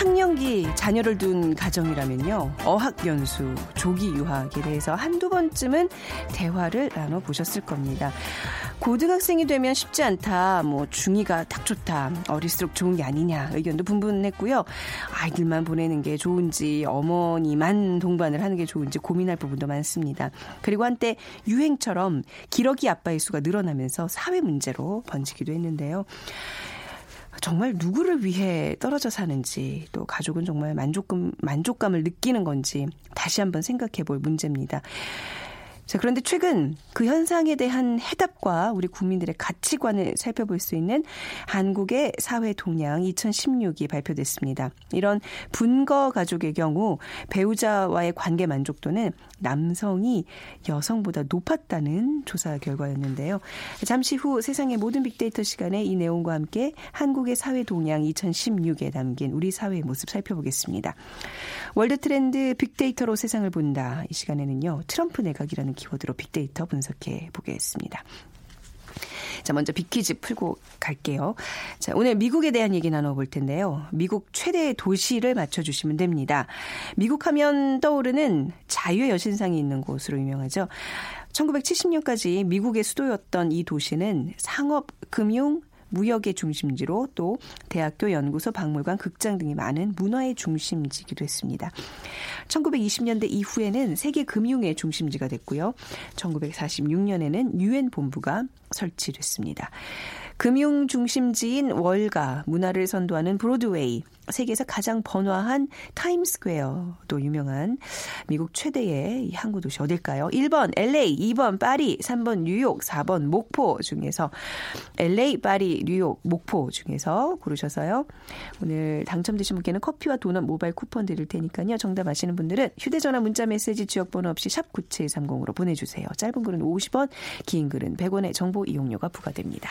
학령기 자녀를 둔 가정이라면요. 어학연수, 조기 유학에 대해서 한두 번쯤은 대화를 나눠보셨을 겁니다. 고등학생이 되면 쉽지 않다. 뭐 중2가 딱 좋다. 어릴수록 좋은 게 아니냐. 의견도 분분했고요. 아이들만 보내는 게 좋은지 어머니만 동반을 하는 게 좋은지 고민할 부분도 많습니다. 그리고 한때 유행처럼 기러기 아빠의 수가 늘어나면서 사회 문제로 번지기도 했는데요. 정말 누구를 위해 떨어져 사는지 또 가족은 정말 만족감 만족감을 느끼는 건지 다시 한번 생각해 볼 문제입니다. 자, 그런데 최근 그 현상에 대한 해답과 우리 국민들의 가치관을 살펴볼 수 있는 한국의 사회 동향 2016이 발표됐습니다. 이런 분거 가족의 경우 배우자와의 관계 만족도는 남성이 여성보다 높았다는 조사 결과였는데요. 잠시 후 세상의 모든 빅데이터 시간에 이 내용과 함께 한국의 사회 동향 2016에 담긴 우리 사회의 모습 살펴보겠습니다. World Trend 빅데이터로 세상을 본다. 이 시간에는요. 트럼프 내각이라는 키워드로 빅데이터 분석해 보겠습니다. 자, 먼저 빅퀴즈 풀고 갈게요. 자, 오늘 미국에 대한 얘기 나눠볼 텐데요. 미국 최대 도시를 맞춰주시면 됩니다. 미국 하면 떠오르는 자유의 여신상이 있는 곳으로 유명하죠. 1970년까지 미국의 수도였던 이 도시는 상업, 금융, 무역의 중심지로 또 대학교, 연구소, 박물관, 극장 등이 많은 문화의 중심지기도 했습니다. 1920년대 이후에는 세계 금융의 중심지가 됐고요. 1946년에는 유엔 본부가 설치됐습니다. 금융 중심지인 월가, 문화를 선도하는 브로드웨이, 세계에서 가장 번화한 타임스퀘어도 유명한 미국 최대의 항구 도시 어딜까요? 1번 LA, 2번 파리, 3번 뉴욕, 4번 목포 중에서 LA, 파리, 뉴욕, 목포 중에서 고르셔서요. 오늘 당첨되신 분께는 커피와 도넛 모바일 쿠폰 드릴 테니까요. 정답 아시는 분들은 휴대전화 문자 메시지 지역번호 없이 샵 9730으로 보내주세요. 짧은 글은 50원, 긴 글은 100원의 정보 이용료가 부과됩니다.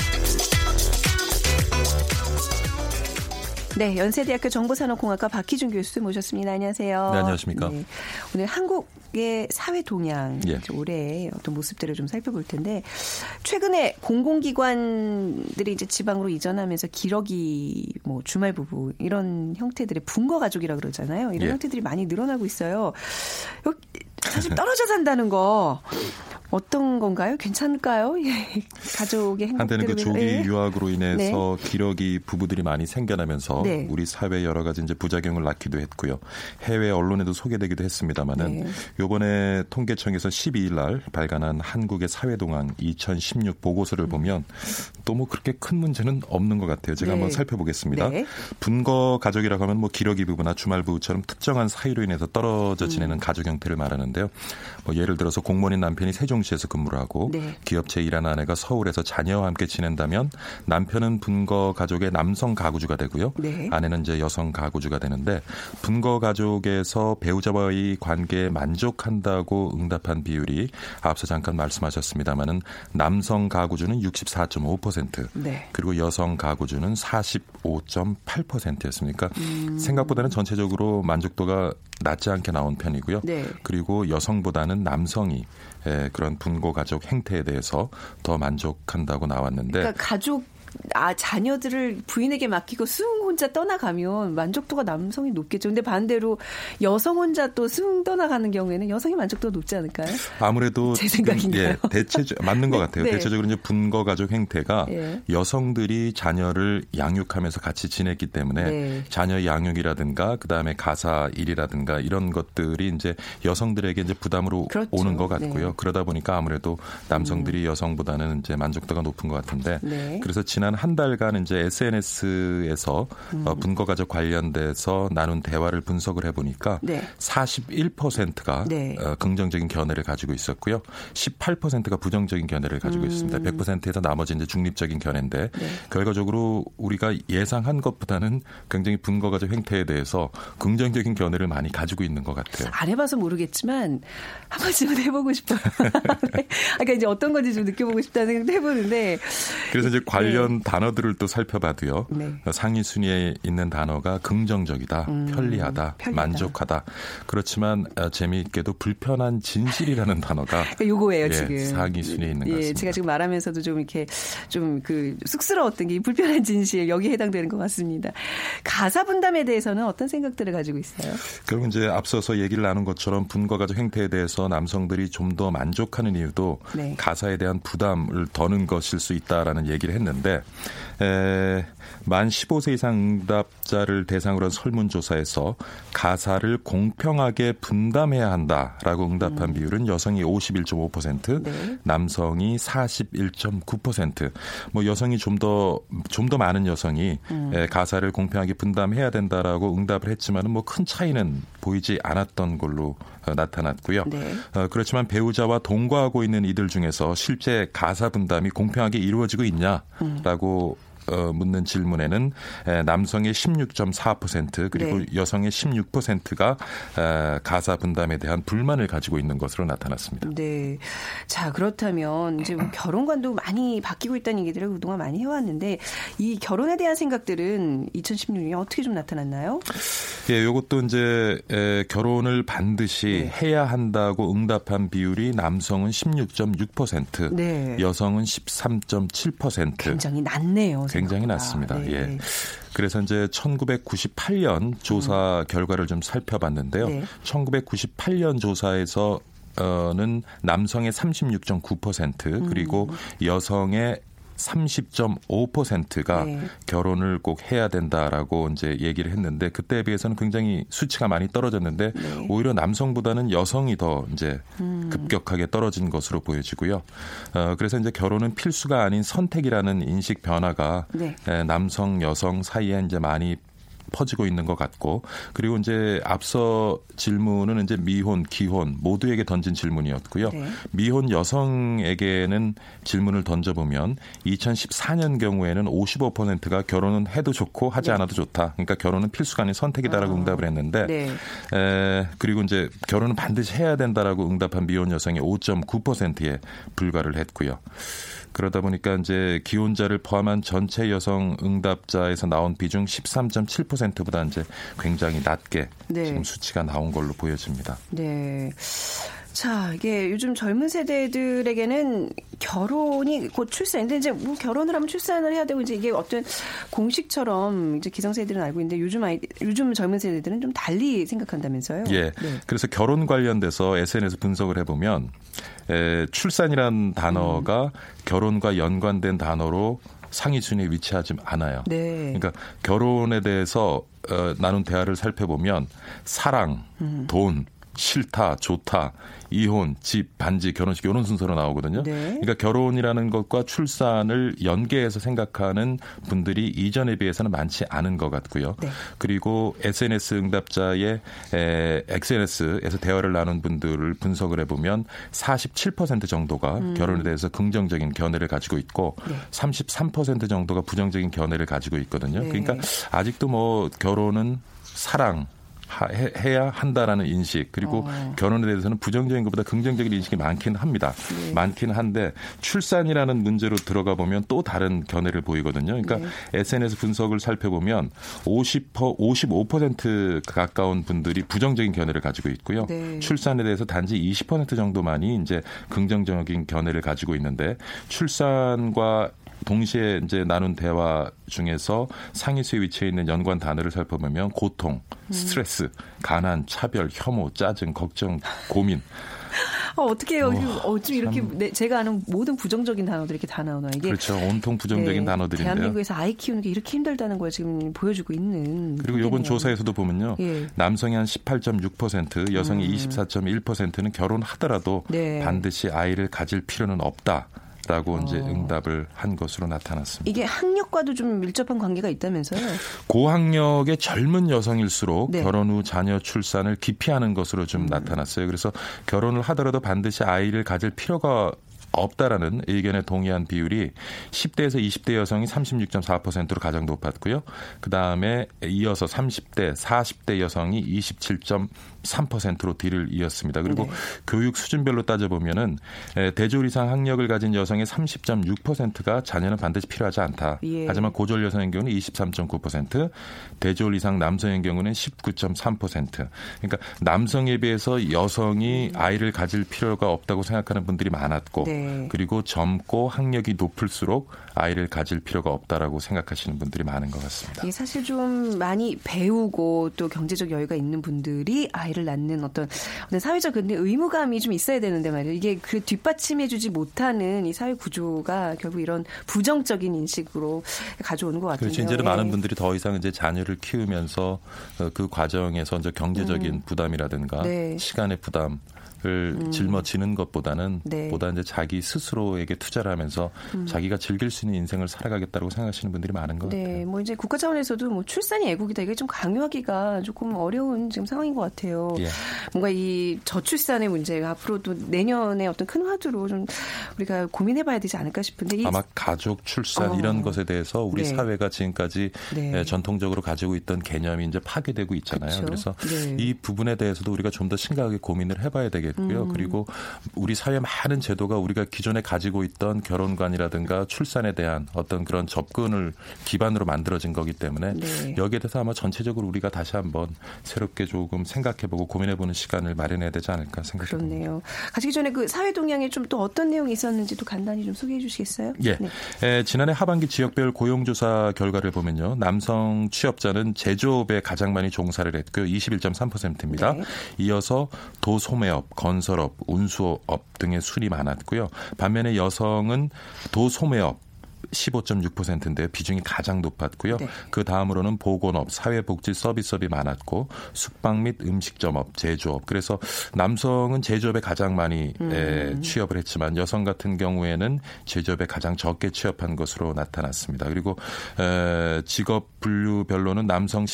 네, 연세대학교 정보산업공학과 박희준 교수 모셨습니다. 안녕하세요. 네, 안녕하십니까. 네, 오늘 한국의 사회 동향 예. 올해 어떤 모습들을 좀 살펴볼 텐데 최근에 공공기관들이 이제 지방으로 이전하면서 기러기 뭐 주말 부부 이런 형태들의 분거 가족이라 그러잖아요. 이런 예. 형태들이 많이 늘어나고 있어요. 사실 떨어져 산다는 거 어떤 건가요? 괜찮을까요? 예. 가족의 행복 한때는 그 조기 네. 유학으로 인해서 네. 기러기 부부들이 많이 생겨나면서 네. 우리 사회 여러 가지 이제 부작용을 낳기도 했고요. 해외 언론에도 소개되기도 했습니다만은 요번에 통계청에서 12일 날 발간한 한국의 사회 동안 2016 보고서를 보면 또 뭐 그렇게 큰 문제는 없는 것 같아요. 제가 한번 네. 살펴보겠습니다. 네. 분거 가족이라고 하면 뭐 기러기 부부나 주말 부부처럼 특정한 사유로 인해서 떨어져 지내는 음. 가족 형태를 말하는 데요. 뭐 예를 들어서 공무원인 남편이 세종 세종시에서 근무를 하고 네. 기업체에 일하는 아내가 서울에서 자녀와 함께 지낸다면 남편은 분거 가족의 남성 가구주가 되고요. 네. 아내는 이제 여성 가구주가 되는데 분거 가족에서 배우자와의 관계에 만족한다고 응답한 비율이 앞서 잠깐 말씀하셨습니다마는 남성 가구주는 64.5% 네. 그리고 여성 가구주는 45.8%였습니까? 음. 생각보다는 전체적으로 만족도가 낮지 않게 나온 편이고요. 네. 그리고 여성보다는 남성이 그런 분고 가족 행태에 대해서 더 만족한다고 나왔는데 그러니까 가족 아 자녀들을 부인에게 맡기고 수긍 혼자 떠나가면 만족도가 남성이 높겠죠. 근데 반대로 여성 혼자 또 승 떠나가는 경우에는 여성의 만족도가 높지 않을까요? 아무래도 제 생각인가요? 예, 대체 맞는 것 같아요. 네. 대체적으로 이제 분거 가족 행태가 네. 여성들이 자녀를 양육하면서 같이 지냈기 때문에 네. 자녀 양육이라든가 그다음에 가사 일이라든가 이런 것들이 이제 여성들에게 이제 부담으로 그렇죠. 오는 것 같고요. 네. 그러다 보니까 아무래도 남성들이 음. 여성보다는 이제 만족도가 높은 것 같은데 네. 그래서 지난 한 달간 이제 SNS에서 음. 어, 분거 가족 관련돼서 나눈 대화를 분석을 해보니까 네. 41%가 네. 어, 긍정적인 견해를 가지고 있었고요. 18%가 부정적인 견해를 가지고 음. 있습니다. 100%에서 나머지 이제 중립적인 견해인데 네. 결과적으로 우리가 예상한 것보다는 굉장히 분거가적 행태에 대해서 긍정적인 견해를 많이 가지고 있는 것 같아요. 안 해봐서 모르겠지만 한 번쯤은 해보고 싶어요. 네. 그러니까 이제 어떤 건지 좀 느껴보고 싶다는 생각도 해보는데 그래서 이제 관련 네. 단어들을 또 살펴봐도요. 네. 상위 순위에 있는 단어가 긍정적이다, 음, 편리하다, 편리하다, 만족하다. 그렇지만 어, 재미있게도 불편한 진실이라는 단어가 그러니까 요거예요 예, 지금 상위 순위에 있는 것 예, 같습니다. 제가 지금 말하면서도 좀 이렇게 좀 그 쑥스러웠던 게 불편한 진실 여기에 해당되는 것 같습니다. 가사 분담에 대해서는 어떤 생각들을 가지고 있어요? 그럼 이제 앞서서 얘기를 나눈 것처럼 분과 가족 행태에 대해서 남성들이 좀 더 만족하는 이유도 네. 가사에 대한 부담을 더는 것일 수 있다라는 얘기를 했는데 에, 만 15세 이상 응답자를 대상으로 한 설문조사에서 가사를 공평하게 분담해야 한다라고 응답한 음. 비율은 여성이 51.5%, 네. 남성이 41.9%. 뭐 여성이 좀 더 좀 더 많은 여성이 음. 가사를 공평하게 분담해야 된다라고 응답을 했지만은 뭐 큰 차이는 보이지 않았던 걸로 어, 나타났고요. 네. 어, 그렇지만 배우자와 동거하고 있는 이들 중에서 실제 가사 분담이 공평하게 이루어지고 있냐라고 음. 어, 묻는 질문에는 남성의 16.4% 그리고 네. 여성의 16%가 가사 분담에 대한 불만을 가지고 있는 것으로 나타났습니다. 네. 자, 그렇다면 이제 뭐 결혼관도 많이 바뀌고 있다는 얘기들을 그동안 많이 해왔는데 이 결혼에 대한 생각들은 2016년에 어떻게 좀 나타났나요? 예, 이것도 이제 에, 결혼을 반드시 네. 해야 한다고 응답한 비율이 남성은 16.6%, 네. 여성은 13.7%. 굉장히 낮네요. 굉장히 낮습니다. 네. 예. 그래서 이제 1998년 조사 음. 결과를 좀 살펴봤는데요. 네. 1998년 조사에서 어는 남성의 36.9% 그리고 음. 여성의 30.5%가 네. 결혼을 꼭 해야 된다라고 이제 얘기를 했는데 그때에 비해서는 굉장히 수치가 많이 떨어졌는데 네. 오히려 남성보다는 여성이 더 이제 음. 급격하게 떨어진 것으로 보여지고요. 어, 그래서 이제 결혼은 필수가 아닌 선택이라는 인식 변화가 네. 남성 여성 사이에 이제 많이 퍼지고 있는 것 같고 그리고 이제 앞서 질문은 이제 미혼, 기혼 모두에게 던진 질문이었고요. 네. 미혼 여성에게는 질문을 던져보면 2014년 경우에는 55%가 결혼은 해도 좋고 하지 네. 않아도 좋다. 그러니까 결혼은 아닌 선택이다라고 어. 응답을 했는데 네. 에, 그리고 이제 결혼은 반드시 해야 된다라고 응답한 미혼 여성의 5.9%에 불과를 했고요. 그러다 보니까 이제 기혼자를 포함한 전체 여성 응답자에서 나온 비중 13.7% 보다 이제 굉장히 낮게 네. 지금 수치가 나온 걸로 보여집니다. 네. 자, 이게 요즘 젊은 세대들에게는 결혼이 곧 출산. 근데 이제 뭐 결혼을 하면 출산을 해야 되고 이제 이게 어떤 공식처럼 이제 기성세대들은 알고 있는데 요즘 아이 요즘 젊은 세대들은 좀 달리 생각한다면서요? 예. 네. 그래서 결혼 관련돼서 SNS 분석을 해 보면 에, 출산이란 단어가 음. 결혼과 연관된 단어로 상위 순위에 위치하지 않아요. 네. 그러니까 결혼에 대해서 어, 나눈 대화를 살펴보면 사랑, 음. 돈, 싫다, 좋다, 이혼, 집, 반지, 결혼식 이런 순서로 나오거든요. 네. 그러니까 결혼이라는 것과 출산을 연계해서 생각하는 분들이 이전에 비해서는 많지 않은 것 같고요. 네. 그리고 SNS 응답자의 에, SNS에서 대화를 나눈 분들을 분석을 해보면 47% 정도가 음. 결혼에 대해서 긍정적인 견해를 가지고 있고 네. 33% 정도가 부정적인 견해를 가지고 있거든요. 네. 그러니까 아직도 뭐 결혼은 사랑, 해야 한다라는 인식 그리고 어. 결혼에 대해서는 부정적인 것보다 긍정적인 인식이 많긴 합니다. 네. 많긴 한데 출산이라는 문제로 들어가 보면 또 다른 견해를 보이거든요. 그러니까 네. SNS 분석을 살펴보면 50% 55% 가까운 분들이 부정적인 견해를 가지고 있고요. 네. 출산에 대해서 단지 20% 정도만이 이제 긍정적인 견해를 가지고 있는데 출산과 동시에 이제 나눈 대화 중에서 상위수에 위치해 있는 연관 단어를 살펴보면 고통, 스트레스, 가난, 차별, 혐오, 짜증, 걱정, 고민. 어, 어떻게 해요? 어, 쩜 이렇게 네, 제가 아는 모든 부정적인 단어들이 이렇게 다 나오나 이게 그렇죠. 온통 부정적인 네, 단어들인데요. 대한민국에서 아이 키우는 게 이렇게 힘들다는 걸 지금 보여주고 있는. 그리고 이번 조사에서도 보면요. 예. 남성이 한 18.6%, 여성이 음. 24.1%는 결혼하더라도 네. 반드시 아이를 가질 필요는 없다. 라고 이제 어. 응답을 한 것으로 나타났습니다. 이게 학력과도 좀 밀접한 관계가 있다면서요? 고학력의 젊은 여성일수록 네. 결혼 후 자녀 출산을 기피하는 것으로 좀 음. 나타났어요. 그래서 결혼을 하더라도 반드시 아이를 가질 필요가 없다라는 의견에 동의한 비율이 10대에서 20대 여성이 36.4%로 가장 높았고요. 그 다음에 이어서 30대, 40대 여성이 27.3%로 뒤를 이었습니다. 그리고 네. 교육 수준별로 따져보면은 대졸 이상 학력을 가진 여성의 30.6%가 자녀는 반드시 필요하지 않다. 예. 하지만 고졸 여성의 경우는 23.9%, 대졸 이상 남성의 경우는 19.3%. 그러니까 남성에 비해서 여성이 음. 아이를 가질 필요가 없다고 생각하는 분들이 많았고 네. 네. 그리고 젊고 학력이 높을수록 아이를 가질 필요가 없다라고 생각하시는 분들이 많은 것 같습니다. 이 사실 좀 많이 배우고 또 경제적 여유가 있는 분들이 아이 를 낳는 어떤 사회적 근데 의무감이 좀 있어야 되는데 말이에요. 이게 그 뒷받침해주지 못하는 이 사회 구조가 결국 이런 부정적인 인식으로 가져오는 것 같아요. 그렇죠. 이제는 네. 많은 분들이 더 이상 이제 자녀를 키우면서 어, 그 과정에서 이제 경제적인 음. 부담이라든가 네. 시간의 부담 을 음. 짊어지는 것보다는 네. 보다 이제 자기 스스로에게 투자를 하면서 음. 자기가 즐길 수 있는 인생을 살아가겠다고 생각하시는 분들이 많은 것 네. 같아요. 뭐 이제 국가 차원에서도 뭐 출산이 애국이다 이게 좀 강요하기가 조금 어려운 지금 상황인 것 같아요. 예. 뭔가 이 저출산의 문제가 앞으로도 내년에 어떤 큰 화두로 좀 우리가 고민해봐야 되지 않을까 싶은데 아마 가족 출산 어. 이런 것에 대해서 우리 네. 사회가 지금까지 네. 예, 전통적으로 가지고 있던 개념이 이제 파괴되고 있잖아요. 그렇죠? 그래서 네. 이 부분에 대해서도 우리가 좀 더 심각하게 고민을 해봐야 되겠. 되겠고요. 음. 그리고 우리 사회 많은 제도가 우리가 기존에 가지고 있던 결혼관이라든가 출산에 대한 어떤 그런 접근을 기반으로 만들어진 거기 때문에 네. 여기에 대해서 아마 전체적으로 우리가 다시 한번 새롭게 조금 생각해 보고 고민해보는 시간을 마련해야 되지 않을까 생각합니다. 그렇네요. 가시기 전에 그 사회 동향에 좀 또 어떤 내용이 있었는지도 간단히 좀 소개해 주시겠어요? 예. 네. 에, 지난해 하반기 지역별 고용조사 결과를 보면요. 남성 취업자는 제조업에 가장 많이 종사를 했고요. 21.3%입니다. 네. 이어서 도소매업, 건설업, 운수업 등의 술이 많았고요. 반면에 여성은 도소매업 15.6%인데 비중이 가장 높았고요. 네. 그 다음으로는 보건업, 사회복지 서비스업이 많았고 숙박 및 음식점업, 제조업. 그래서 남성은 제조업에 가장 많이 음. 에, 취업을 했지만 여성 같은 경우에는 제조업에 가장 적게 취업한 것으로 나타났습니다. 그리고 에, 직업 분류별로는 남성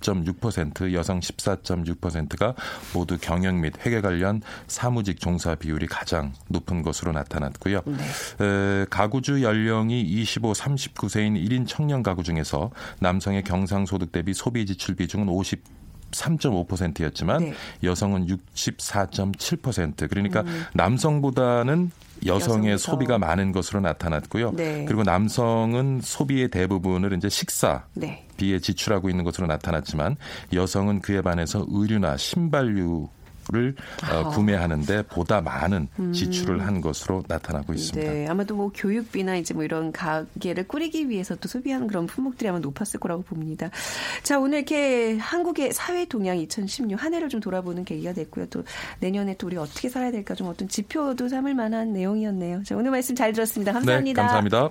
13.6%, 여성 14.6%가 모두 경영 및 회계 관련 사무직 종사 비율이 가장 높은 것으로 나타났고요. 네. 에, 가구주 연령이 25, 39세인 1인 청년 가구 중에서 남성의 경상소득 대비 소비 지출 비중은 50 3.5%였지만 네. 여성은 64.7% 그러니까 음. 남성보다는 여성의 여성에서. 소비가 많은 것으로 나타났고요. 네. 그리고 남성은 소비의 대부분을 이제 식사 네. 비에 지출하고 있는 것으로 나타났지만 여성은 그에 반해서 의류나 신발류 를 어, 구매하는데 보다 많은 음. 지출을 음. 한 것으로 나타나고 있습니다. 네, 아마도 뭐 교육비나 이제 뭐 이런 가게를 꾸리기 위해서 또 소비하는 그런 품목들이 아마 높았을 거라고 봅니다. 자, 오늘 이렇게 한국의 사회 동향 2016 한 해를 좀 돌아보는 계기가 됐고요. 또 내년에 또 우리 어떻게 살아야 될까 좀 어떤 지표도 삼을 만한 내용이었네요. 자, 오늘 말씀 잘 들었습니다. 감사합니다. 네, 감사합니다.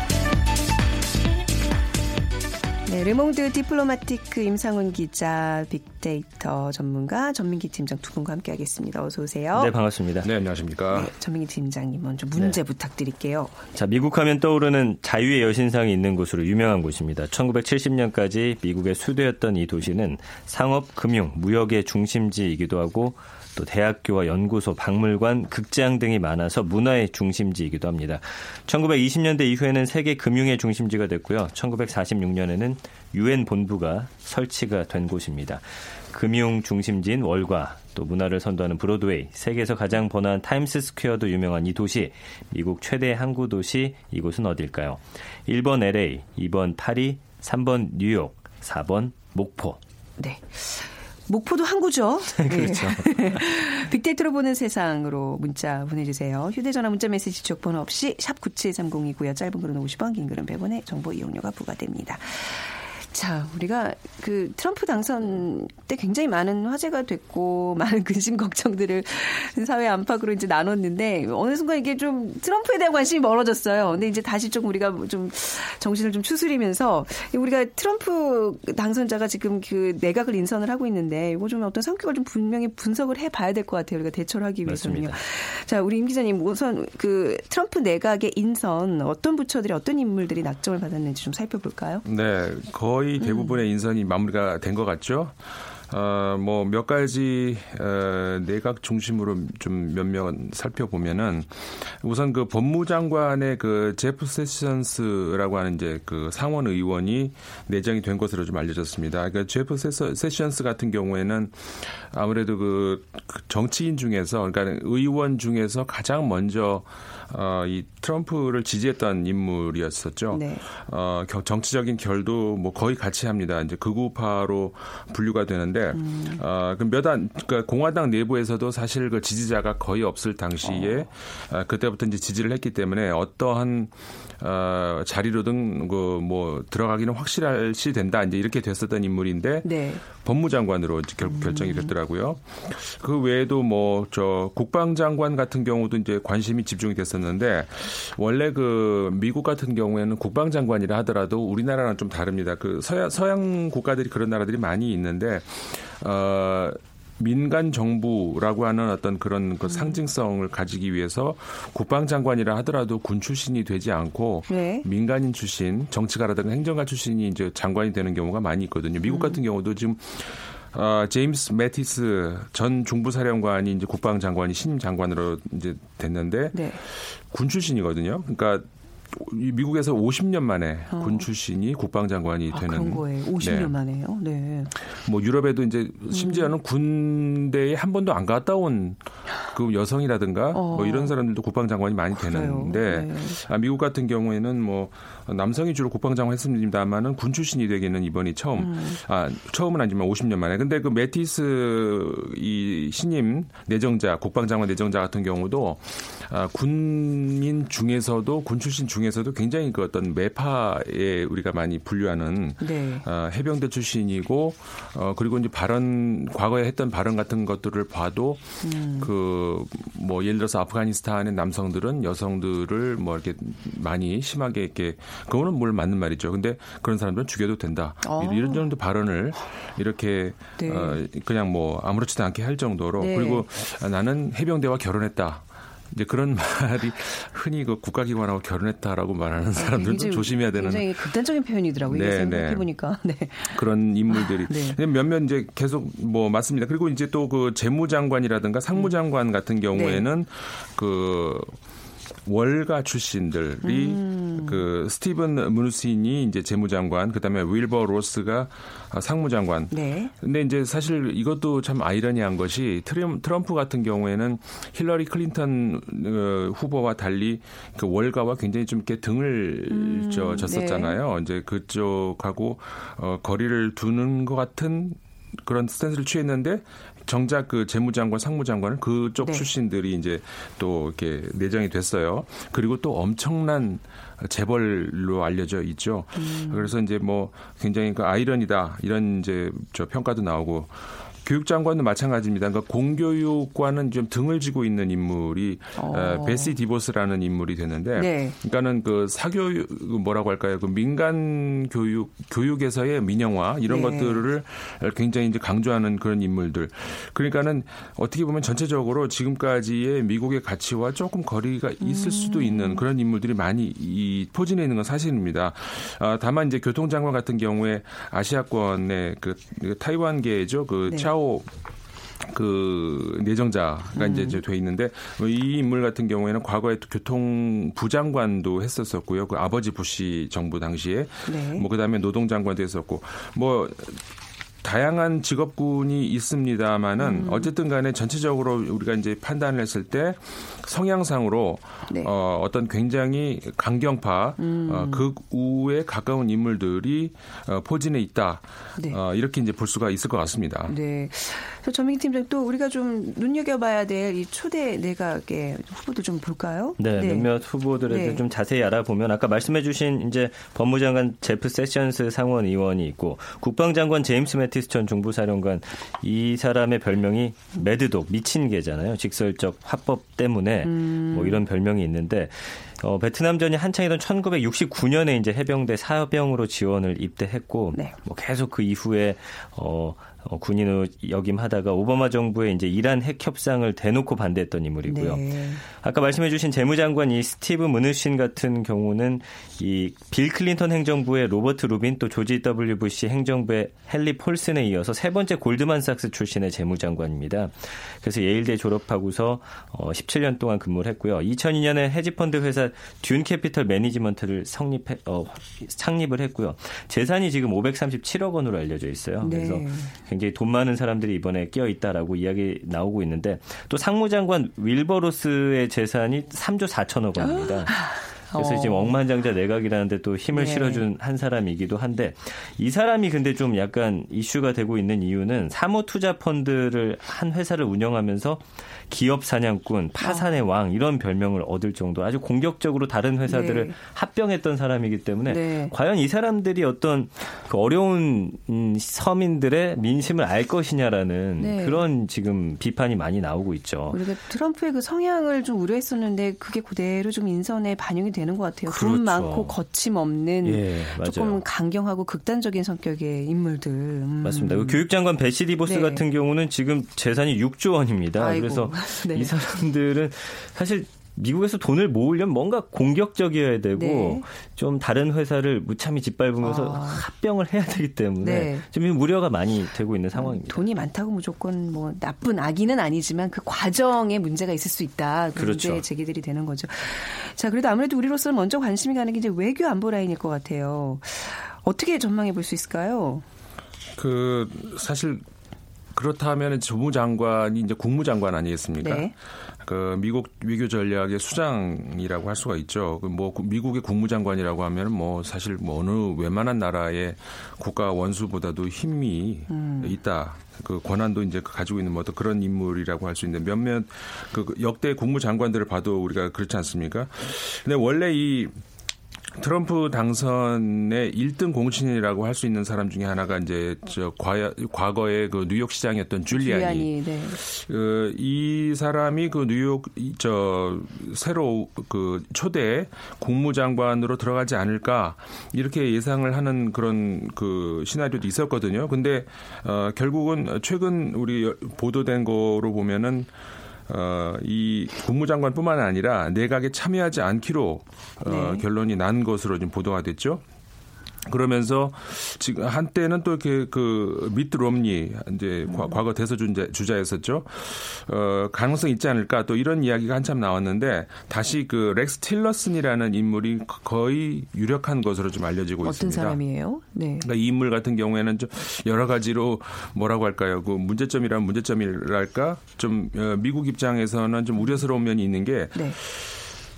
네, 르몽드 디플로마티크 임상훈 기자, 빅데이터 전문가 전민기 팀장 두 분과 함께하겠습니다. 어서 오세요. 네, 반갑습니다. 네, 안녕하십니까. 네, 전민기 팀장님 먼저 문제 네. 부탁드릴게요. 자, 미국하면 떠오르는 자유의 여신상이 있는 곳으로 유명한 곳입니다. 1970년까지 미국의 수도였던 이 도시는 상업, 금융, 무역의 중심지이기도 하고 또 대학교와 연구소, 박물관, 극장 등이 많아서 문화의 중심지이기도 합니다. 1920년대 이후에는 세계 금융의 중심지가 됐고요. 1946년에는 유엔 본부가 설치가 된 곳입니다. 금융 중심지인 월가와 또 문화를 선도하는 브로드웨이, 세계에서 가장 번화한 타임스 스퀘어도 유명한 이 도시, 미국 최대 항구 도시 이곳은 어딜까요? 1번 LA, 2번 파리, 3번 뉴욕, 4번 목포. 네. 목포도 항구죠. 그렇죠. 빅데이터로 보는 세상으로 문자 보내주세요. 휴대전화 문자 메시지 지번호 없이 샵 9730이고요. 짧은 글은 50원, 긴 글은 100원의 정보 이용료가 부과됩니다. 자, 우리가 그 트럼프 당선 때 굉장히 많은 화제가 됐고 많은 근심 걱정들을 사회 안팎으로 이제 나눴는데 어느 순간 이게 좀 트럼프에 대한 관심이 멀어졌어요. 근데 이제 다시 좀 우리가 좀 정신을 좀 추스리면서 우리가 트럼프 당선자가 지금 그 내각을 인선을 하고 있는데 이거 좀 어떤 성격을 좀 분명히 분석을 해 봐야 될 것 같아요. 우리가 대처를 하기 위해서는요. 맞습니다. 자, 우리 임 기자님 우선 그 트럼프 내각의 인선 어떤 부처들이 어떤 인물들이 낙점을 받았는지 좀 살펴볼까요? 네. 거의 거의 대부분의 음. 인선이 마무리가 된 것 같죠. 어, 뭐, 몇 가지, 어, 내각 중심으로 좀 몇 명 살펴보면은 우선 그 법무장관의 그 제프 세션스라고 하는 이제 그 상원 의원이 내정이 된 것으로 좀 알려졌습니다. 그러니까 제프 세션스 같은 경우에는 아무래도 그 정치인 중에서 그러니까 의원 중에서 가장 먼저 어, 이 트럼프를 지지했던 인물이었었죠. 네. 어, 정치적인 결도 뭐 거의 같이 합니다. 이제 극우파로 분류가 되는데 음. 어, 그몇안 그러니까 공화당 내부에서도 사실 그 지지자가 거의 없을 당시에 어. 어, 그때부터 이제 지지를 했기 때문에 어떠한 어, 자리로든 그 뭐 들어가기는 확실시 된다 이제 이렇게 됐었던 인물인데 네. 법무장관으로 결국 음. 결정이 됐더라고요. 그 외에도 뭐 저 국방장관 같은 경우도 이제 관심이 집중이 됐었는데 원래 그 미국 같은 경우에는 국방장관이라 하더라도 우리나라랑 좀 다릅니다. 그 서양 서양 국가들이 그런 나라들이 많이 있는데 어 민간 정부라고 하는 어떤 그런 그 음. 상징성을 가지기 위해서 국방장관이라 하더라도 군 출신이 되지 않고 네. 민간인 출신, 정치가라든가 행정가 출신이 이제 장관이 되는 경우가 많이 있거든요. 미국 음. 같은 경우도 지금 어, 제임스 매티스 전 중부사령관이 이제 국방장관이 신임 장관으로 이제 됐는데 네. 군 출신이거든요. 그러니까 미국에서 50년 만에 어. 군 출신이 국방장관이 아, 되는 그런 거예요. 50년 네. 만에요. 네. 뭐 유럽에도 이제 심지어는 음. 군대에 한 번도 안 갔다 온 그 여성이라든가 어. 뭐 이런 사람들도 국방장관이 많이 되는데 네. 아, 미국 같은 경우에는 뭐 남성이 주로 국방장관 했습니다만은 군 출신이 되기는 이번이 처음. 음. 아, 처음은 아니지만 50년 만에. 근데 그 매티스 이 신임 내정자, 국방장관 내정자 같은 경우도 아, 군인 중에서도 군 출신 중에서도 굉장히 그 어떤 매파에 우리가 많이 분류하는 네. 아, 해병대 출신이고 어, 그리고 이제 발언 과거에 했던 발언 같은 것들을 봐도 음. 그뭐 예를 들어서 아프가니스탄의 남성들은 여성들을 뭐 이렇게 많이 심하게 이렇게 그거는 뭘 맞는 말이죠. 근데 그런 사람들은 죽여도 된다. 어. 이런 정도 발언을 이렇게 네. 어, 그냥 뭐 아무렇지도 않게 할 정도로 네. 그리고 나는 해병대와 결혼했다. 이제 그런 말이 흔히 그 국가기관하고 결혼했다라고 말하는 아, 사람들도 아, 조심해야 되는 굉장히 극단적인 표현이더라고요. 네, 생각해 보니까 네. 그런 인물들이 아, 네. 몇몇 이제 계속 뭐 맞습니다. 그리고 이제 또 그 재무장관이라든가 상무장관 음. 같은 경우에는 네. 그 월가 출신들이 음. 그 스티븐 무누신이 이제 재무장관, 그다음에 윌버 로스가 상무장관. 네. 근데 이제 사실 이것도 참 아이러니한 것이 트럼프 같은 경우에는 힐러리 클린턴 어, 후보와 달리 그 월가와 굉장히 좀 이렇게 등을 음. 저 졌었잖아요. 네. 이제 그쪽하고 어, 거리를 두는 것 같은 그런 stance를 취했는데 정작 그 재무장관, 상무장관은 그쪽 네. 출신들이 이제 또 이렇게 내정이 됐어요. 그리고 또 엄청난 재벌로 알려져 있죠. 음. 그래서 이제 뭐 굉장히 그 아이러니다 이런 이제 저 평가도 나오고 교육장관도 마찬가지입니다. 그러니까 공교육과는 좀 등을 지고 있는 인물이 어. 베시 디보스라는 인물이 되는데, 네. 그러니까는 그 사교육 뭐라고 할까요? 그 민간 교육 교육에서의 민영화 이런 네. 것들을 굉장히 이제 강조하는 그런 인물들. 그러니까는 어떻게 보면 전체적으로 지금까지의 미국의 가치와 조금 거리가 있을 음. 수도 있는 그런 인물들이 많이 이 포진해 있는 건 사실입니다. 아, 다만 이제 교통장관 같은 경우에 아시아권의 그 타이완계죠, 그 네. 샤오 그 내정자가 음. 이제 돼 있는데 이 인물 같은 경우에는 과거에 교통 부 장관도 했었었고요. 그 아버지 부시 정부 당시에 네. 뭐 그다음에 노동장관도 했었고 뭐 다양한 직업군이 있습니다만은 음. 어쨌든 간에 전체적으로 우리가 이제 판단을 했을 때 성향상으로 네. 어, 어떤 굉장히 강경파 음. 어, 극우에 가까운 인물들이 어, 포진해 있다. 네. 어, 이렇게 이제 볼 수가 있을 것 같습니다. 네. 저 전민 팀장 또 우리가 좀 눈여겨봐야 될 이 초대 내각의 후보도 좀 볼까요? 네, 네. 몇몇 후보들에 대해 네. 좀 자세히 알아보면 아까 말씀해주신 이제 법무장관 제프 세션스 상원 의원이 있고 국방장관 제임스 매티스 전 중부사령관 이 사람의 별명이 Mad Dog 미친 개잖아요. 직설적 화법 때문에 음. 뭐 이런 별명이 있는데 어, 베트남전이 한창이던 1969년에 이제 해병대 사병으로 지원을 입대했고 네. 뭐 계속 그 이후에 어 어, 군인으로 역임하다가 오바마 정부의 이제 이란 핵 협상을 대놓고 반대했던 인물이고요. 네. 아까 말씀해주신 재무장관 이 스티브 무누신 같은 경우는 이 빌 클린턴 행정부의 로버트 루빈 또 조지 W 부시 행정부의 헨리 폴슨에 이어서 세 번째 골드만삭스 출신의 재무장관입니다. 그래서 예일대 졸업하고서 어, 17년 동안 근무를 했고요. 2002년에 헤지펀드 회사 듄 캐피털 매니지먼트를 성립해 어, 창립을 했고요. 재산이 지금 537억 원으로 알려져 있어요. 네. 그래서 굉장히 돈 많은 사람들이 이번에 끼어 있다라고 이야기 나오고 있는데 또 상무장관 윌버로스의 재산이 3조 4천억 원입니다. 그래서 지금 어. 억만장자 내각이라는데 또 힘을 네. 실어준 한 사람이기도 한데 이 사람이 근데 좀 약간 이슈가 되고 있는 이유는 사모투자 펀드를 한 회사를 운영하면서 기업 사냥꾼, 파산의 어. 왕 이런 별명을 얻을 정도 아주 공격적으로 다른 회사들을 네. 합병했던 사람이기 때문에 네. 과연 이 사람들이 어떤 그 어려운 음, 서민들의 민심을 알 것이냐라는 네. 그런 지금 비판이 많이 나오고 있죠. 우리가 트럼프의 그 성향을 좀 우려했었는데 그게 그대로 좀 인선에 반영이 되는 것 같아요. 그렇죠. 돈 많고 거침없는 예, 조금 강경하고 극단적인 성격의 인물들. 음. 맞습니다. 그 교육장관 베시 디보스 네. 같은 경우는 지금 재산이 6조 원입니다. 아이고. 그래서 네. 이 사람들은 사실 미국에서 돈을 모으려면 뭔가 공격적이어야 되고 네. 좀 다른 회사를 무참히 짓밟으면서 아. 합병을 해야 되기 때문에 네. 좀 무료가 많이 되고 있는 상황입니다. 돈이 많다고 무조건 뭐 나쁜 악의는 아니지만 그 과정에 문제가 있을 수 있다. 그 그렇죠. 문제 제기들이 되는 거죠. 자, 그래도 아무래도 우리로서는 먼저 관심이 가는 게 이제 외교 안보 라인일 것 같아요. 어떻게 전망해 볼 수 있을까요? 그 사실 그렇다면 조무 장관이 이제 국무장관 아니겠습니까? 네. 그 미국 외교 전략의 수장이라고 할 수가 있죠. 그뭐 미국의 국무장관이라고 하면 뭐 사실 뭐 어느 웬만한 나라의 국가 원수보다도 힘이 음. 있다. 그 권한도 이제 가지고 있는 뭐 그런 인물이라고 할 수 있는데 몇몇 그 역대 국무장관들을 봐도 우리가 그렇지 않습니까? 근데 원래 이 트럼프 당선의 1등 공신이라고 할 수 있는 사람 중에 하나가 이제 저 과거, 에 그 뉴욕 시장이었던 줄리아니. 줄리아니 네. 그, 이 사람이 그 뉴욕 저 새로 그 초대 국무장관으로 들어가지 않을까 이렇게 예상을 하는 그런 그 시나리오도 있었거든요. 근데 어 결국은 최근 우리 보도된 거로 보면은 어, 이 국무장관뿐만 아니라 내각에 참여하지 않기로 어, 네. 결론이 난 것으로 지금 보도가 됐죠. 그러면서 지금 한때는 또 이렇게 그 미트 롬니 이제 음. 과거 대선 주자, 였었죠 어, 가능성 있지 않을까 또 이런 이야기가 한참 나왔는데 다시 그 렉스 틸러슨이라는 인물이 거의 유력한 것으로 좀 알려지고 어떤 있습니다. 어떤 사람이에요? 네. 그러니까 이 인물 같은 경우에는 좀 여러 가지로 뭐라고 할까요? 그 문제점이란 문제점이랄까? 좀 어, 미국 입장에서는 좀 우려스러운 면이 있는 게 네.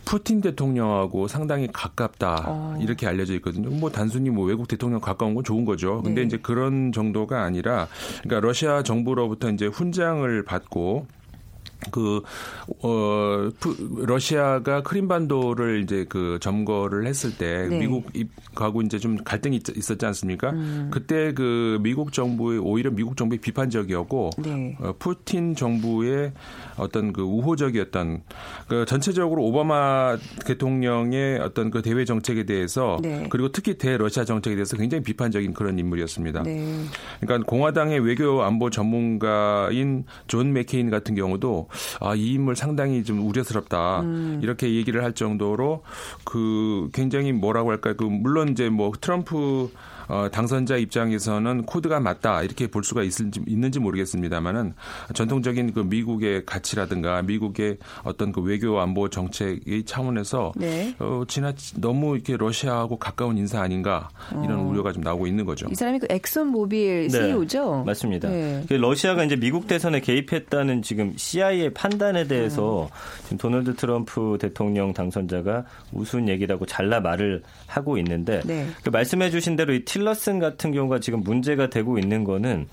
푸틴 대통령하고 상당히 가깝다 어. 이렇게 알려져 있거든요. 뭐 단순히 뭐 외국 대통령 가까운 건 좋은 거죠. 근데 네. 이제 그런 정도가 아니라 그러니까 러시아 정부로부터 이제 훈장을 받고 그, 어, 러시아가 크림반도를 이제 그 점거를 했을 때 네. 미국하고 이제 좀 갈등이 있었지 않습니까? 음. 그때 그 미국 정부의 오히려 미국 정부의 비판적이었고 네. 어, 푸틴 정부의 어떤 그 우호적이었던 그 전체적으로 오바마 대통령의 어떤 그 대외 정책에 대해서 네. 그리고 특히 대러시아 정책에 대해서 굉장히 비판적인 그런 인물이었습니다. 네. 그러니까 공화당의 외교 안보 전문가인 존 맥케인 같은 경우도 아, 이 인물 상당히 좀 우려스럽다. 음. 이렇게 얘기를 할 정도로 그 굉장히 뭐라고 할까요? 그 물론 이제 뭐 트럼프 어, 당선자 입장에서는 코드가 맞다 이렇게 볼 수가 있을지, 있는지 모르겠습니다만은 전통적인 그 미국의 가치라든가 미국의 어떤 그 외교 안보 정책의 차원에서 네. 어, 지나 너무 이렇게 러시아하고 가까운 인사 아닌가 이런 어. 우려가 좀 나오고 있는 거죠. 이 사람이 그 엑선 모빌 CEO죠. 네, 맞습니다. 네. 그 러시아가 이제 미국 대선에 개입했다는 지금 CIA의 판단에 대해서 음. 지금 도널드 트럼프 대통령 당선자가 우스운 얘기라고 잘라 말을 하고 있는데 네. 그 말씀해주신 대로 이 틸 러슨 같은 경우가 지금 문제가 되고 있는 거는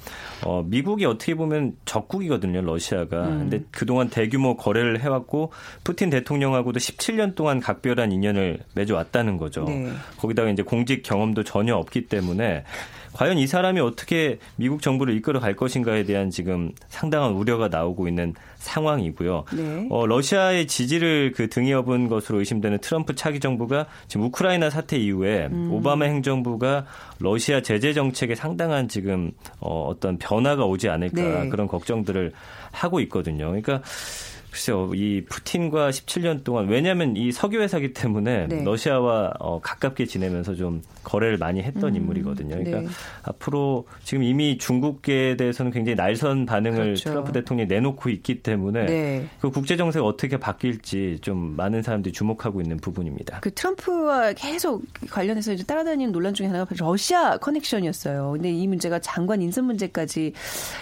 어, 미국이 어떻게 보면 적국이거든요, 러시아가. 음. 근데 그동안 대규모 거래를 해왔고 푸틴 대통령하고도 17년 동안 각별한 인연을 맺어왔다는 거죠. 네. 거기다가 이제 공직 경험도 전혀 없기 때문에 과연 이 사람이 어떻게 미국 정부를 이끌어 갈 것인가에 대한 지금 상당한 우려가 나오고 있는 상황이고요. 네. 어, 러시아의 지지를 그 등에 업은 것으로 의심되는 트럼프 차기 정부가 지금 우크라이나 사태 이후에 음. 오바마 행정부가 러시아 제재 정책에 상당한 지금 어, 어떤 변화가 오지 않을까 네. 그런 걱정들을 하고 있거든요. 그러니까 글쎄요, 이 푸틴과 17년 동안 왜냐하면 이 석유 회사기 때문에 네. 러시아와 어, 가깝게 지내면서 좀 거래를 많이 했던 음, 인물이거든요. 그러니까 네. 앞으로 지금 이미 중국에 대해서는 굉장히 날선 반응을 그렇죠. 트럼프 대통령이 내놓고 있기 때문에 네. 그 국제 정세가 어떻게 바뀔지 좀 많은 사람들이 주목하고 있는 부분입니다. 그 트럼프와 계속 관련해서 이제 따라다니는 논란 중에 하나가 러시아 커넥션이었어요. 근데 이 문제가 장관 인선 문제까지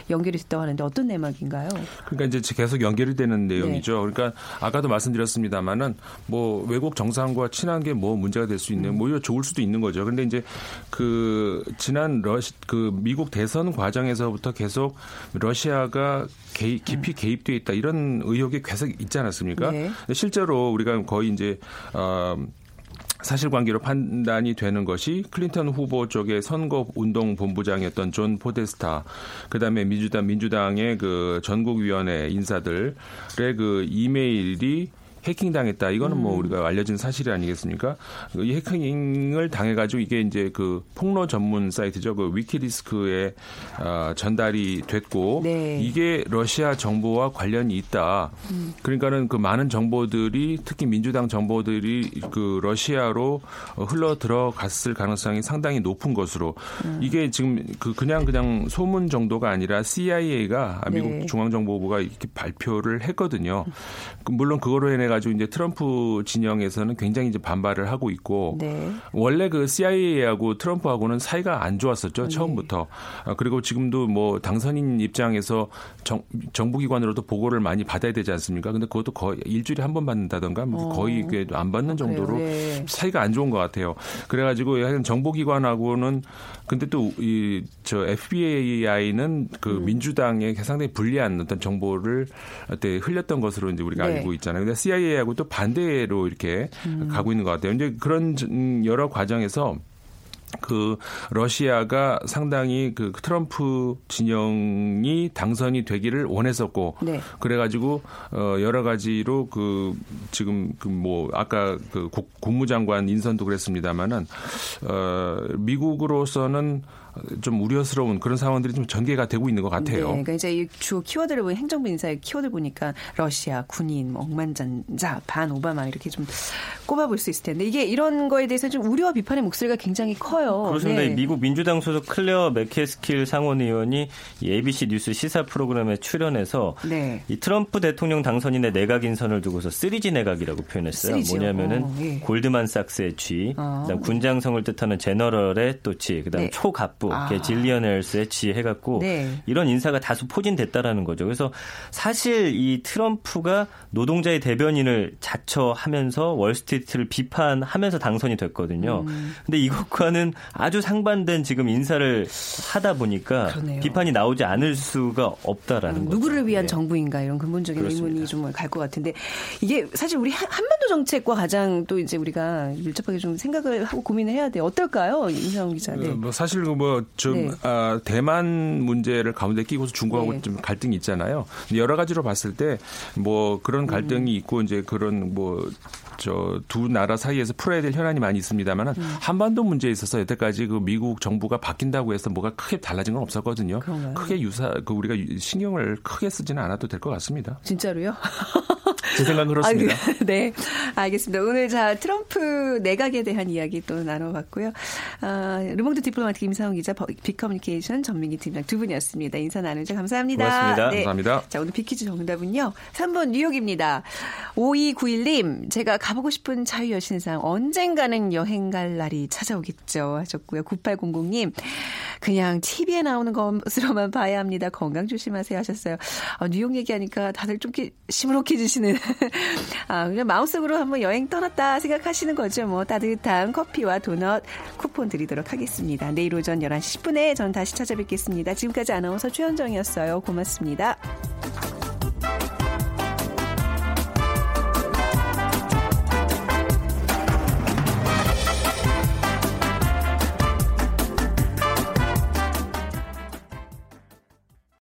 연결이 됐다고 하는데 어떤 내막인가요? 그러니까 이제 계속 연결이 되는데 내용이죠. 네. 그러니까 아까도 말씀드렸습니다마는 뭐 외국 정상과 친한 게 뭐 문제가 될 수 있는 뭐 오히려 좋을 수도 있는 거죠. 그런데 이제 그 지난 러시 그 미국 대선 과정에서부터 계속 러시아가 개입, 깊이 개입돼 있다 이런 의혹이 계속 있지 않았습니까? 네. 실제로 우리가 거의 이제 어 사실관계로 판단이 되는 것이 클린턴 후보 쪽의 선거 운동 본부장이었던 존 포데스타, 그다음에 민주당 민주당의 그 전국위원회 인사들의 그 이메일이 해킹 당했다. 이거는 뭐 음. 우리가 알려진 사실이 아니겠습니까? 이 해킹을 당해가지고 이게 이제 그 폭로 전문 사이트죠. 그 위키리크스에 어, 전달이 됐고 네. 이게 러시아 정부와 관련이 있다. 음. 그러니까는 그 많은 정보들이 특히 민주당 정보들이 그 러시아로 흘러 들어갔을 가능성이 상당히 높은 것으로 음. 이게 지금 그 그냥 그냥 소문 정도가 아니라 CIA가 미국 네. 중앙정보부가 이렇게 발표를 했거든요. 그 물론 그거로 인해 가 지고 이제 트럼프 진영에서는 굉장히 이제 반발을 하고 있고 네. 원래 그 CIA하고 트럼프하고는 사이가 안 좋았었죠 네. 처음부터 아, 그리고 지금도 뭐 당선인 입장에서 정, 정부기관으로도 보고를 많이 받아야 되지 않습니까? 근데 그것도 거의 일주일에 한 번 받는다던가 뭐 어. 거의 안 받는 정도로 네. 사이가 안 좋은 것 같아요. 그래가지고 정보기관하고는 근데 또 이 저 FBI는 그 음. 민주당에 상당히 불리한 어떤 정보를 그때 흘렸던 것으로 이제 우리가 네. 알고 있잖아요. 근데 CIA 하고 또 반대로 이렇게 음. 가고 있는 것 같아요. 이제 그런 여러 과정에서 그 러시아가 상당히 그 트럼프 진영이 당선이 되기를 원했었고 네. 그래가지고 어 여러 가지로 그 지금 그 뭐 아까 그 국무장관 인선도 그랬습니다마는 어 미국으로서는 좀 우려스러운 그런 상황들이 좀 전개가 되고 있는 것 같아요. 네, 그러니까 이제 주 키워드를 보면 행정부 인사의 키워드 보니까 러시아, 군인, 뭐 억만장자, 반 오바마 이렇게 좀 꼽아볼 수 있을 텐데 이게 이런 거에 대해서 좀 우려와 비판의 목소리가 굉장히 커요. 그렇습니다. 네. 미국 민주당 소속 클레어 맥케스킬 상원의원이 ABC 뉴스 시사 프로그램에 출연해서 네. 이 트럼프 대통령 당선인의 내각 인선을 두고서 쓰리지 내각이라고 표현했어요. 3G요? 뭐냐면은 어, 예. 골드만삭스의 쥐, 어. 그다음 군장성을 뜻하는 제너럴의 또 쥐, 그다음 네. 초갑부 아. 질리언 헬스에 지휘해갖고 네. 이런 인사가 다수 포진됐다라는 거죠. 그래서 사실 이 트럼프가 노동자의 대변인을 자처하면서 월스트리트를 비판하면서 당선이 됐거든요. 음. 근데 이것과는 아주 상반된 지금 인사를 하다 보니까 그러네요. 비판이 나오지 않을 수가 없다라는 음, 거죠. 누구를 위한 네. 정부인가 이런 근본적인 그렇습니다. 의문이 좀 갈 것 같은데 이게 사실 우리 한반도 정책과 가장 또 이제 우리가 밀접하게 좀 생각을 하고 고민을 해야 돼요. 어떨까요, 임상훈 기자? 네. 뭐 사실 뭐좀 네. 아, 대만 문제를 가운데 끼고서 중국하고 네. 좀 갈등이 있잖아요. 여러 가지로 봤을 때 뭐 그런 갈등이 음. 있고 이제 그런 뭐 저 두 나라 사이에서 풀어야 될 현안이 많이 있습니다만 음. 한반도 문제에 있어서 여태까지 그 미국 정부가 바뀐다고 해서 뭐가 크게 달라진 건 없었거든요. 그런가요? 크게 유사 그 우리가 신경을 크게 쓰지는 않아도 될 것 같습니다. 진짜로요? 제 생각은 그렇습니다. 아, 네, 알겠습니다. 오늘 자 트럼프 내각에 대한 이야기 또 나눠봤고요. 아, 르몽드 디플로마틱 임상훈 기자, 빅커뮤니케이션 전민기 팀장 두 분이었습니다. 인사 나누죠. 감사합니다. 고맙습니다. 네. 감사합니다. 자, 오늘 빅퀴즈 정답은요. 3번 뉴욕입니다. 5291님, 제가 가보고 싶은 자유여신상 언젠가는 여행 갈 날이 찾아오겠죠. 하셨고요. 9800님, 그냥 TV에 나오는 것으로만 봐야 합니다. 건강 조심하세요 하셨어요. 아, 뉴욕 얘기하니까 다들 좀 시무룩해지시는. 아, 그냥 마음속으로 한번 여행 떠났다 생각하시는 거죠. 뭐 따뜻한 커피와 도넛 쿠폰 드리도록 하겠습니다. 내일 오전 11시 10분에 전 다시 찾아뵙겠습니다. 지금까지 아나운서 최현정이었어요. 고맙습니다.